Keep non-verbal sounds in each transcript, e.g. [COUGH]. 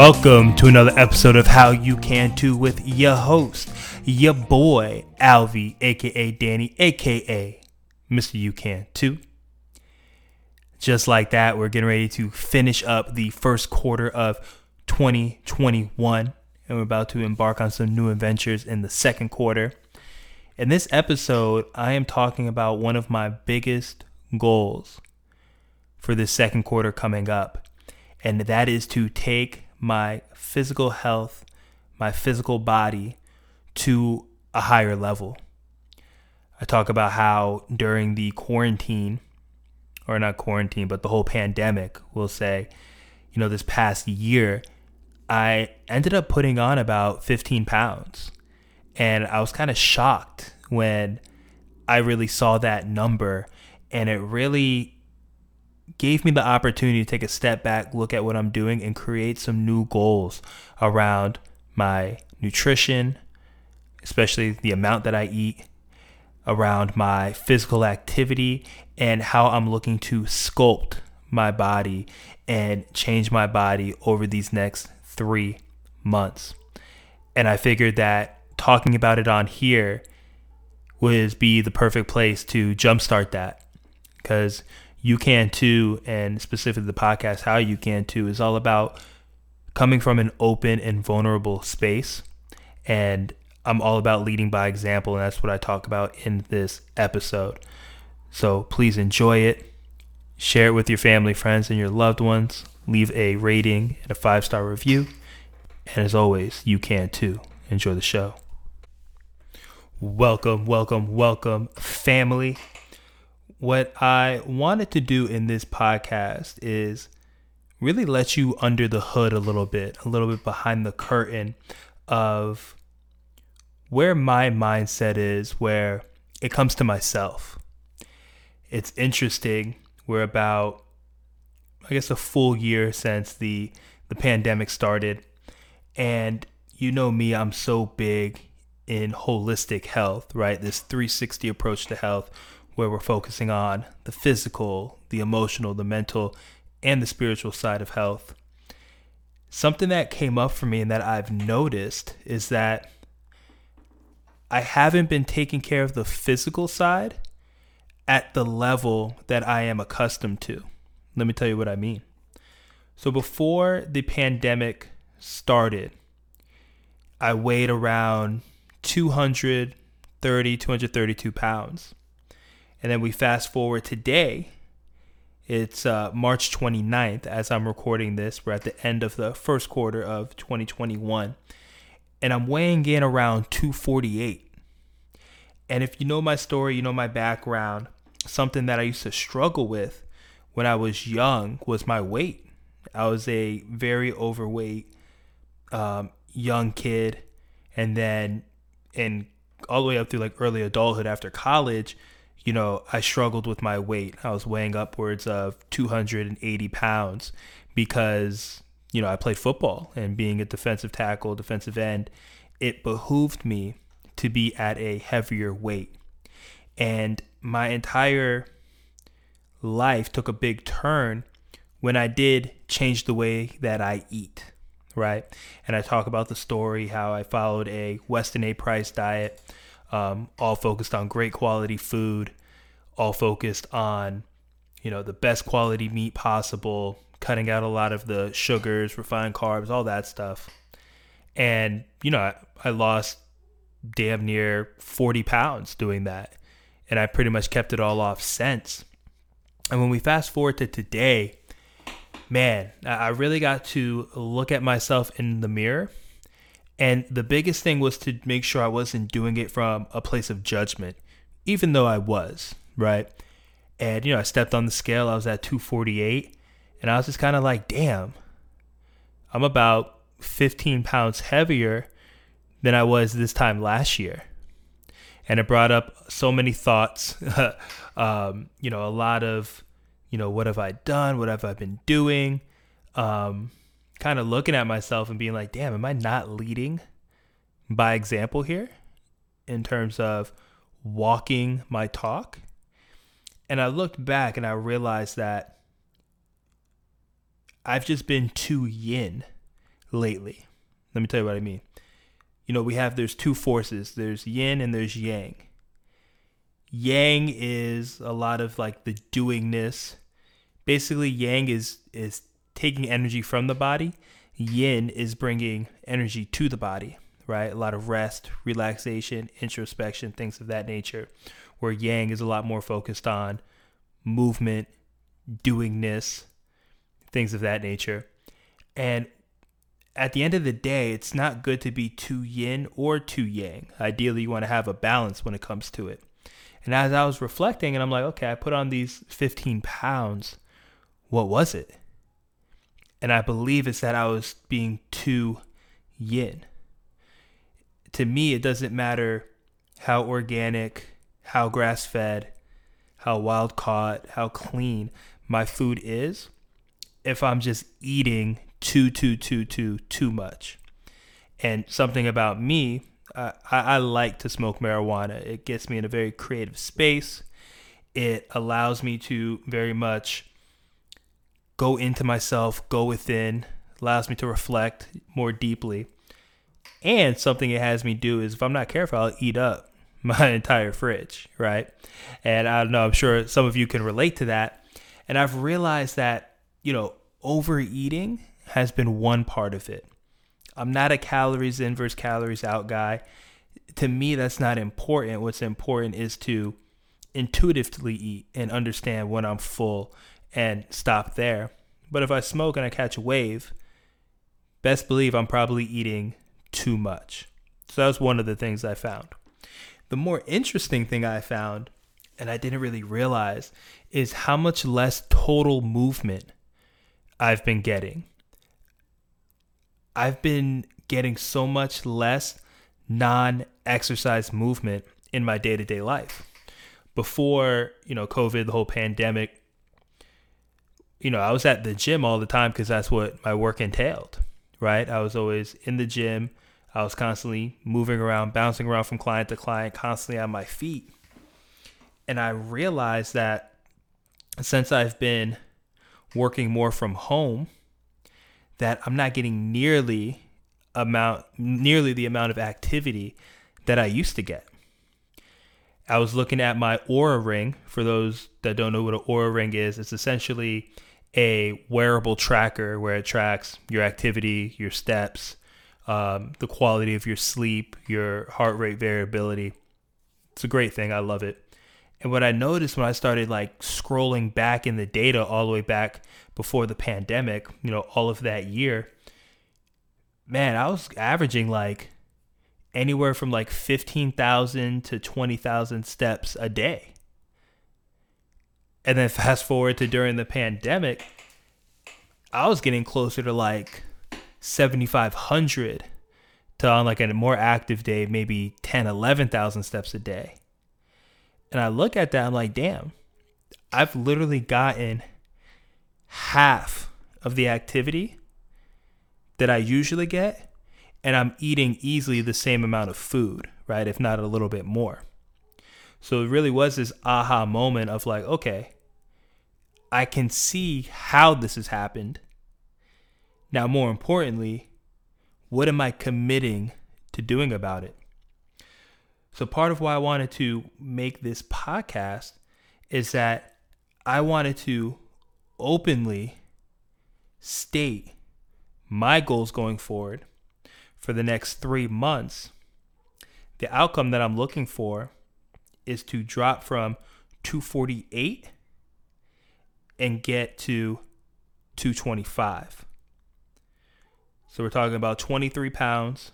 Welcome to another episode of How You Can Too with your host, your boy, Alvy, aka Danny, aka Mr. You Can Too. Just like that, we're getting ready to finish up the first quarter of 2021, and we're about to embark on some new adventures in the second quarter. In this episode, I am talking about one of my biggest goals for this second quarter coming up, and that is to take my physical health, my physical body to a higher level. I talk about how during the quarantine, or not quarantine, but the whole pandemic, we'll say, you know, this past year, I ended up putting on about 15 pounds. And I was kind of shocked when I really saw that number. And it really gave me the opportunity to take a step back, look at what I'm doing, and create some new goals around my nutrition, especially the amount that I eat, around my physical activity, and how I'm looking to sculpt my body and change my body over these next three months. And I figured that talking about it on here would be the perfect place to jumpstart that because you can too, and specifically the podcast, How You Can Too, is all about coming from an open and vulnerable space. And I'm all about leading by example, and that's what I talk about in this episode. So please enjoy it. Share it with your family, friends, and your loved ones. Leave a rating and a five star review. And as always, you can too. Enjoy the show. Welcome, welcome, welcome, family what I wanted to do in this podcast is really let you under the hood a little bit, a little bit behind the curtain of where my mindset is, where it comes to myself. It's interesting. We're about, I guess, a full year since the the pandemic started, and you know me, I'm so big in holistic health, right? This 360 approach to health where we're focusing on the physical, the emotional, the mental, and the spiritual side of health. Something that came up for me and that I've noticed is that I haven't been taking care of the physical side at the level that I am accustomed to. Let me tell you what I mean. So before the pandemic started, I weighed around 230, 232 pounds. And then we fast forward today. It's uh, March 29th as I'm recording this. We're at the end of the first quarter of 2021. And I'm weighing in around 248. And if you know my story, you know my background, something that I used to struggle with when I was young was my weight. I was a very overweight um, young kid. And then, and all the way up through like early adulthood after college, you know, I struggled with my weight. I was weighing upwards of 280 pounds because, you know, I played football and being a defensive tackle, defensive end, it behooved me to be at a heavier weight. And my entire life took a big turn when I did change the way that I eat, right? And I talk about the story how I followed a Weston A. Price diet um, all focused on great quality food, all focused on, you know, the best quality meat possible, cutting out a lot of the sugars, refined carbs, all that stuff. And, you know, I, I lost damn near 40 pounds doing that. And I pretty much kept it all off since. And when we fast forward to today, man, I really got to look at myself in the mirror and the biggest thing was to make sure I wasn't doing it from a place of judgment, even though I was, right? And, you know, I stepped on the scale, I was at 248, and I was just kind of like, damn, I'm about 15 pounds heavier than I was this time last year. And it brought up so many thoughts, [LAUGHS] um, you know, a lot of, you know, what have I done? What have I been doing? Um, kind of looking at myself and being like, damn, am I not leading by example here in terms of walking my talk? And I looked back and I realized that I've just been too yin lately. Let me tell you what I mean. You know, we have there's two forces. There's yin and there's yang. Yang is a lot of like the doingness. Basically, yang is is taking energy from the body. Yin is bringing energy to the body, right? A lot of rest, relaxation, introspection, things of that nature. Where yang is a lot more focused on movement, doingness, things of that nature. And at the end of the day, it's not good to be too yin or too yang. Ideally, you want to have a balance when it comes to it. And as I was reflecting, and I'm like, okay, I put on these 15 pounds. What was it? And I believe it's that I was being too yin. To me, it doesn't matter how organic, how grass fed, how wild caught, how clean my food is if I'm just eating too, too, too, too, too much. And something about me, I, I like to smoke marijuana. It gets me in a very creative space. It allows me to very much go into myself, go within, allows me to reflect more deeply. And something it has me do is if I'm not careful, I'll eat up [LAUGHS] my entire fridge, right? And I don't know, I'm sure some of you can relate to that. And I've realized that, you know, overeating has been one part of it. I'm not a calories in versus calories out guy. To me, that's not important. What's important is to intuitively eat and understand when I'm full and stop there. But if I smoke and I catch a wave, best believe I'm probably eating too much. So that was one of the things I found. The more interesting thing I found, and I didn't really realize, is how much less total movement I've been getting. I've been getting so much less non exercise movement in my day to day life. Before, you know, COVID, the whole pandemic, you know, I was at the gym all the time because that's what my work entailed, right? I was always in the gym. I was constantly moving around, bouncing around from client to client, constantly on my feet. And I realized that since I've been working more from home that I'm not getting nearly amount nearly the amount of activity that I used to get. I was looking at my Oura ring. For those that don't know what an Oura ring is, it's essentially a wearable tracker where it tracks your activity, your steps, um, the quality of your sleep, your heart rate variability. It's a great thing. I love it. And what I noticed when I started like scrolling back in the data all the way back before the pandemic, you know, all of that year, man, I was averaging like anywhere from like 15,000 to 20,000 steps a day. And then fast forward to during the pandemic, I was getting closer to like 7,500 to on like a more active day, maybe 10, 11,000 steps a day. And I look at that, I'm like, damn, I've literally gotten half of the activity that I usually get, and I'm eating easily the same amount of food, right? If not a little bit more. So it really was this aha moment of like, okay, I can see how this has happened. Now, more importantly, what am I committing to doing about it? So, part of why I wanted to make this podcast is that I wanted to openly state my goals going forward for the next three months. The outcome that I'm looking for is to drop from 248 and get to 225. So we're talking about 23 pounds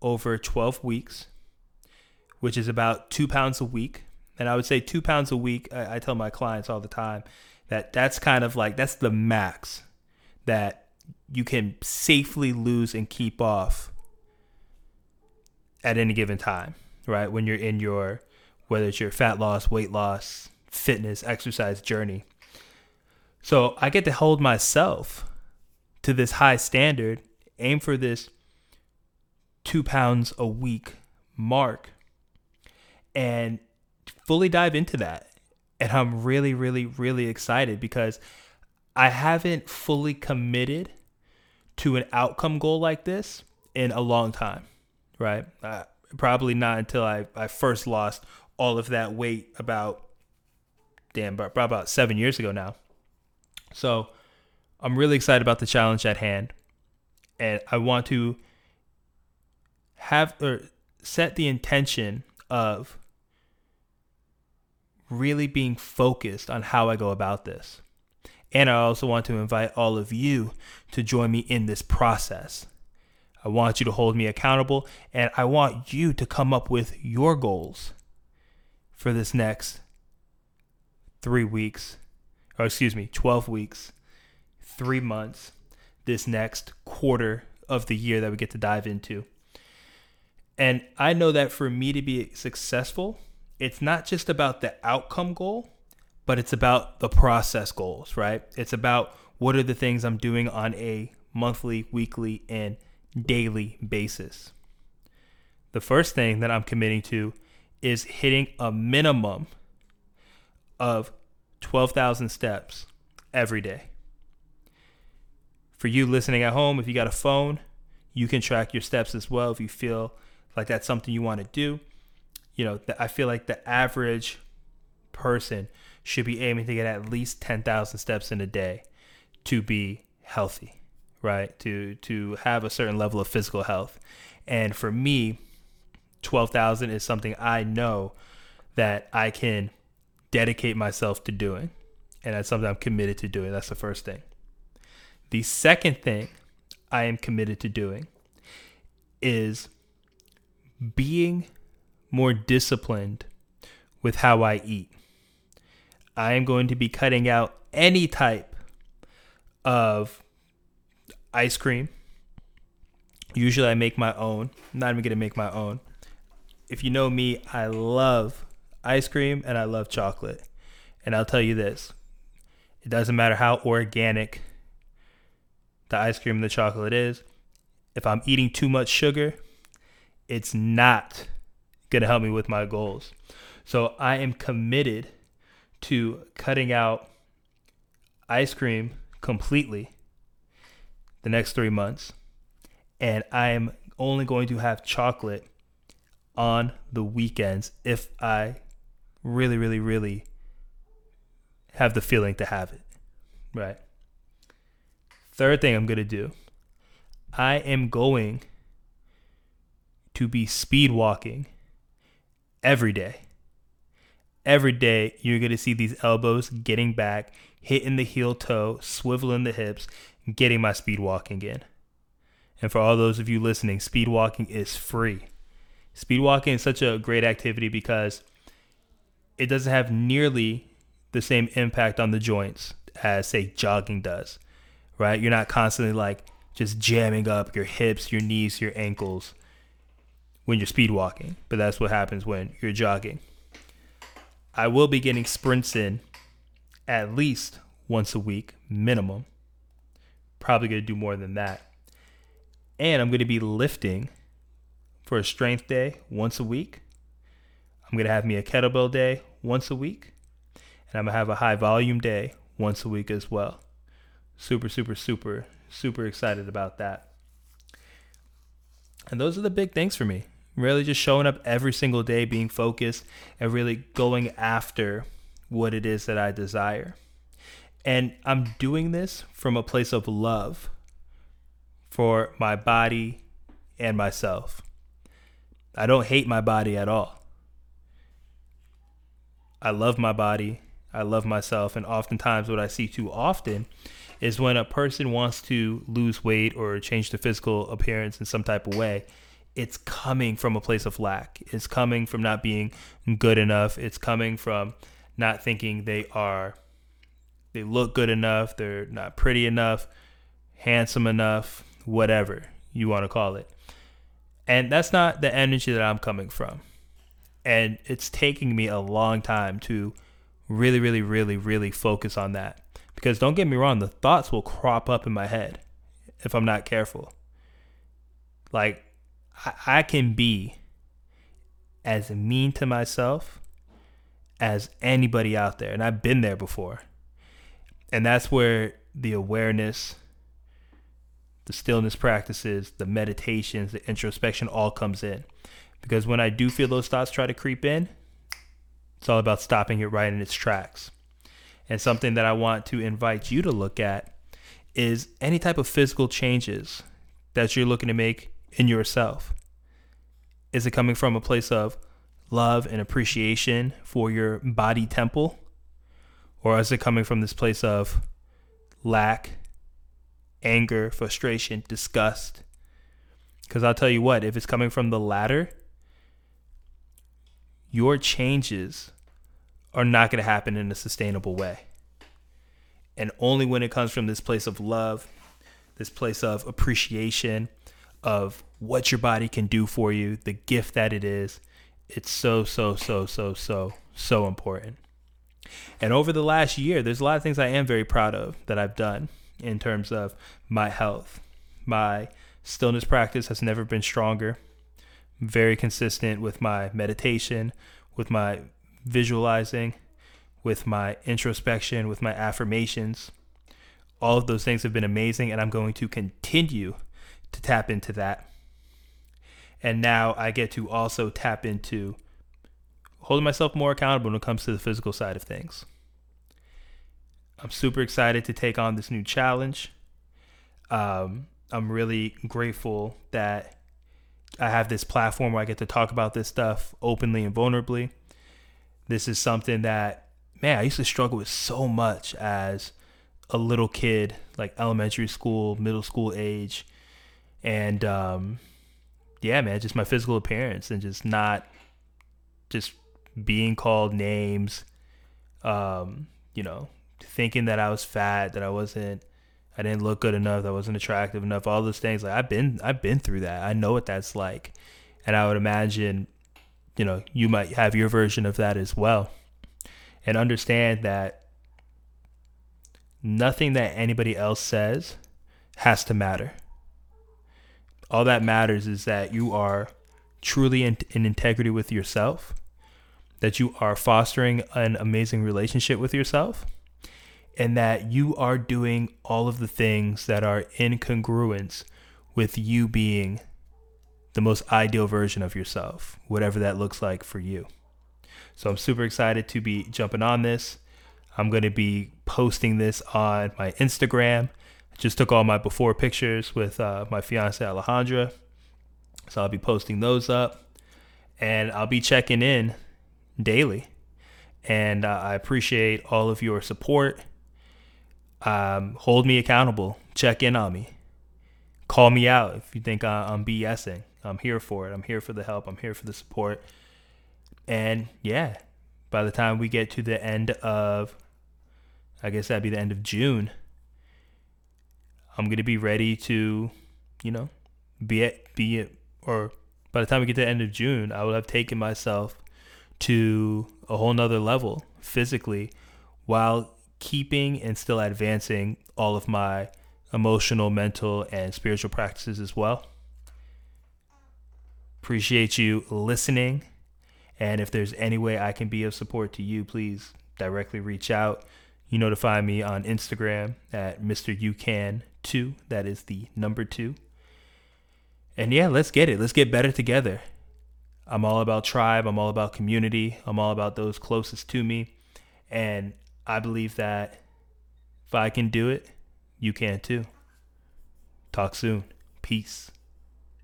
over 12 weeks which is about two pounds a week. And I would say two pounds a week. I, I tell my clients all the time that that's kind of like that's the max that you can safely lose and keep off at any given time, right? When you're in your whether it's your fat loss, weight loss, fitness, exercise journey. So I get to hold myself to this high standard, aim for this two pounds a week mark and fully dive into that. And I'm really, really, really excited because I haven't fully committed to an outcome goal like this in a long time, right? Uh, probably not until I, I first lost all of that weight about, damn, about, seven years ago now. So I'm really excited about the challenge at hand. And I want to have or set the intention of really being focused on how I go about this. And I also want to invite all of you to join me in this process. I want you to hold me accountable and I want you to come up with your goals for this next three weeks, or excuse me, 12 weeks, three months, this next quarter of the year that we get to dive into. And I know that for me to be successful, it's not just about the outcome goal, but it's about the process goals, right? It's about what are the things I'm doing on a monthly, weekly, and daily basis. The first thing that I'm committing to is hitting a minimum of 12,000 steps every day. For you listening at home, if you got a phone, you can track your steps as well if you feel like that's something you want to do. You know, I feel like the average person should be aiming to get at least 10,000 steps in a day to be healthy, right? To to have a certain level of physical health. And for me, 12,000 is something I know that I can dedicate myself to doing. And that's something I'm committed to doing. That's the first thing. The second thing I am committed to doing is being more disciplined with how I eat. I am going to be cutting out any type of ice cream. Usually I make my own. I'm not even going to make my own. If you know me, I love ice cream and I love chocolate. And I'll tell you this it doesn't matter how organic the ice cream and the chocolate is. If I'm eating too much sugar, it's not going to help me with my goals. So I am committed to cutting out ice cream completely the next three months. And I am only going to have chocolate on the weekends if I really, really, really have the feeling to have it. Right. Third thing I'm going to do I am going to be speed walking every day every day you're going to see these elbows getting back, hitting the heel toe, swiveling the hips, getting my speed walking in. And for all those of you listening, speed walking is free. Speed walking is such a great activity because it doesn't have nearly the same impact on the joints as say jogging does. Right? You're not constantly like just jamming up your hips, your knees, your ankles when you're speed walking, but that's what happens when you're jogging. I will be getting sprints in at least once a week, minimum. Probably going to do more than that. And I'm going to be lifting for a strength day once a week. I'm going to have me a kettlebell day once a week. And I'm going to have a high volume day once a week as well. Super, super, super, super excited about that. And those are the big things for me. Really just showing up every single day, being focused, and really going after what it is that I desire. And I'm doing this from a place of love for my body and myself. I don't hate my body at all. I love my body. I love myself. And oftentimes, what I see too often is when a person wants to lose weight or change the physical appearance in some type of way, it's coming from a place of lack. It's coming from not being good enough. It's coming from not thinking they are they look good enough, they're not pretty enough, handsome enough, whatever you want to call it. And that's not the energy that I'm coming from. And it's taking me a long time to really, really, really, really focus on that. Because don't get me wrong, the thoughts will crop up in my head if I'm not careful. Like, I, can be as mean to myself as anybody out there. And I've been there before. And that's where the awareness the stillness practices, the meditations, the introspection all comes in. Because when I do feel those thoughts try to creep in, it's all about stopping it right in its tracks. And something that I want to invite you to look at is any type of physical changes that you're looking to make in yourself. Is it coming from a place of love and appreciation for your body temple? Or is it coming from this place of lack, anger, frustration, disgust? Because I'll tell you what, if it's coming from the latter, your changes are not going to happen in a sustainable way. And only when it comes from this place of love, this place of appreciation of what your body can do for you, the gift that it is, it's so, so, so, so, so, so important. And over the last year, there's a lot of things I am very proud of that I've done in terms of my health. My stillness practice has never been stronger. Very consistent with my meditation, with my visualizing, with my introspection, with my affirmations. All of those things have been amazing, and I'm going to continue to tap into that. And now I get to also tap into holding myself more accountable when it comes to the physical side of things. I'm super excited to take on this new challenge. Um, I'm really grateful that I have this platform where I get to talk about this stuff openly and vulnerably. This is something that, man, I used to struggle with so much as a little kid, like elementary school, middle school age. And um, yeah, man, just my physical appearance and just not just being called names, um, you know, thinking that I was fat, that I wasn't, I didn't look good enough, that I wasn't attractive enough, all those things. Like I've been, I've been through that. I know what that's like, and I would imagine, you know, you might have your version of that as well, and understand that nothing that anybody else says has to matter. All that matters is that you are truly in, in integrity with yourself that you are fostering an amazing relationship with yourself and that you are doing all of the things that are in congruence with you being the most ideal version of yourself, whatever that looks like for you. So I'm super excited to be jumping on this. I'm going to be posting this on my Instagram. I just took all my before pictures with uh, my fiance Alejandra. So I'll be posting those up and I'll be checking in daily. And uh, I appreciate all of your support. Um, hold me accountable. Check in on me. Call me out if you think I'm BSing. I'm here for it. I'm here for the help. I'm here for the support. And yeah, by the time we get to the end of, I guess that'd be the end of June, I'm going to be ready to, you know, be it, be it, or by the time we get to the end of June, I will have taken myself to a whole nother level physically while keeping and still advancing all of my emotional, mental, and spiritual practices as well. Appreciate you listening. And if there's any way I can be of support to you, please directly reach out. You notify me on Instagram at Mr. You Can 2. That is the number two. And yeah, let's get it. Let's get better together. I'm all about tribe. I'm all about community. I'm all about those closest to me. And I believe that if I can do it, you can too. Talk soon. Peace.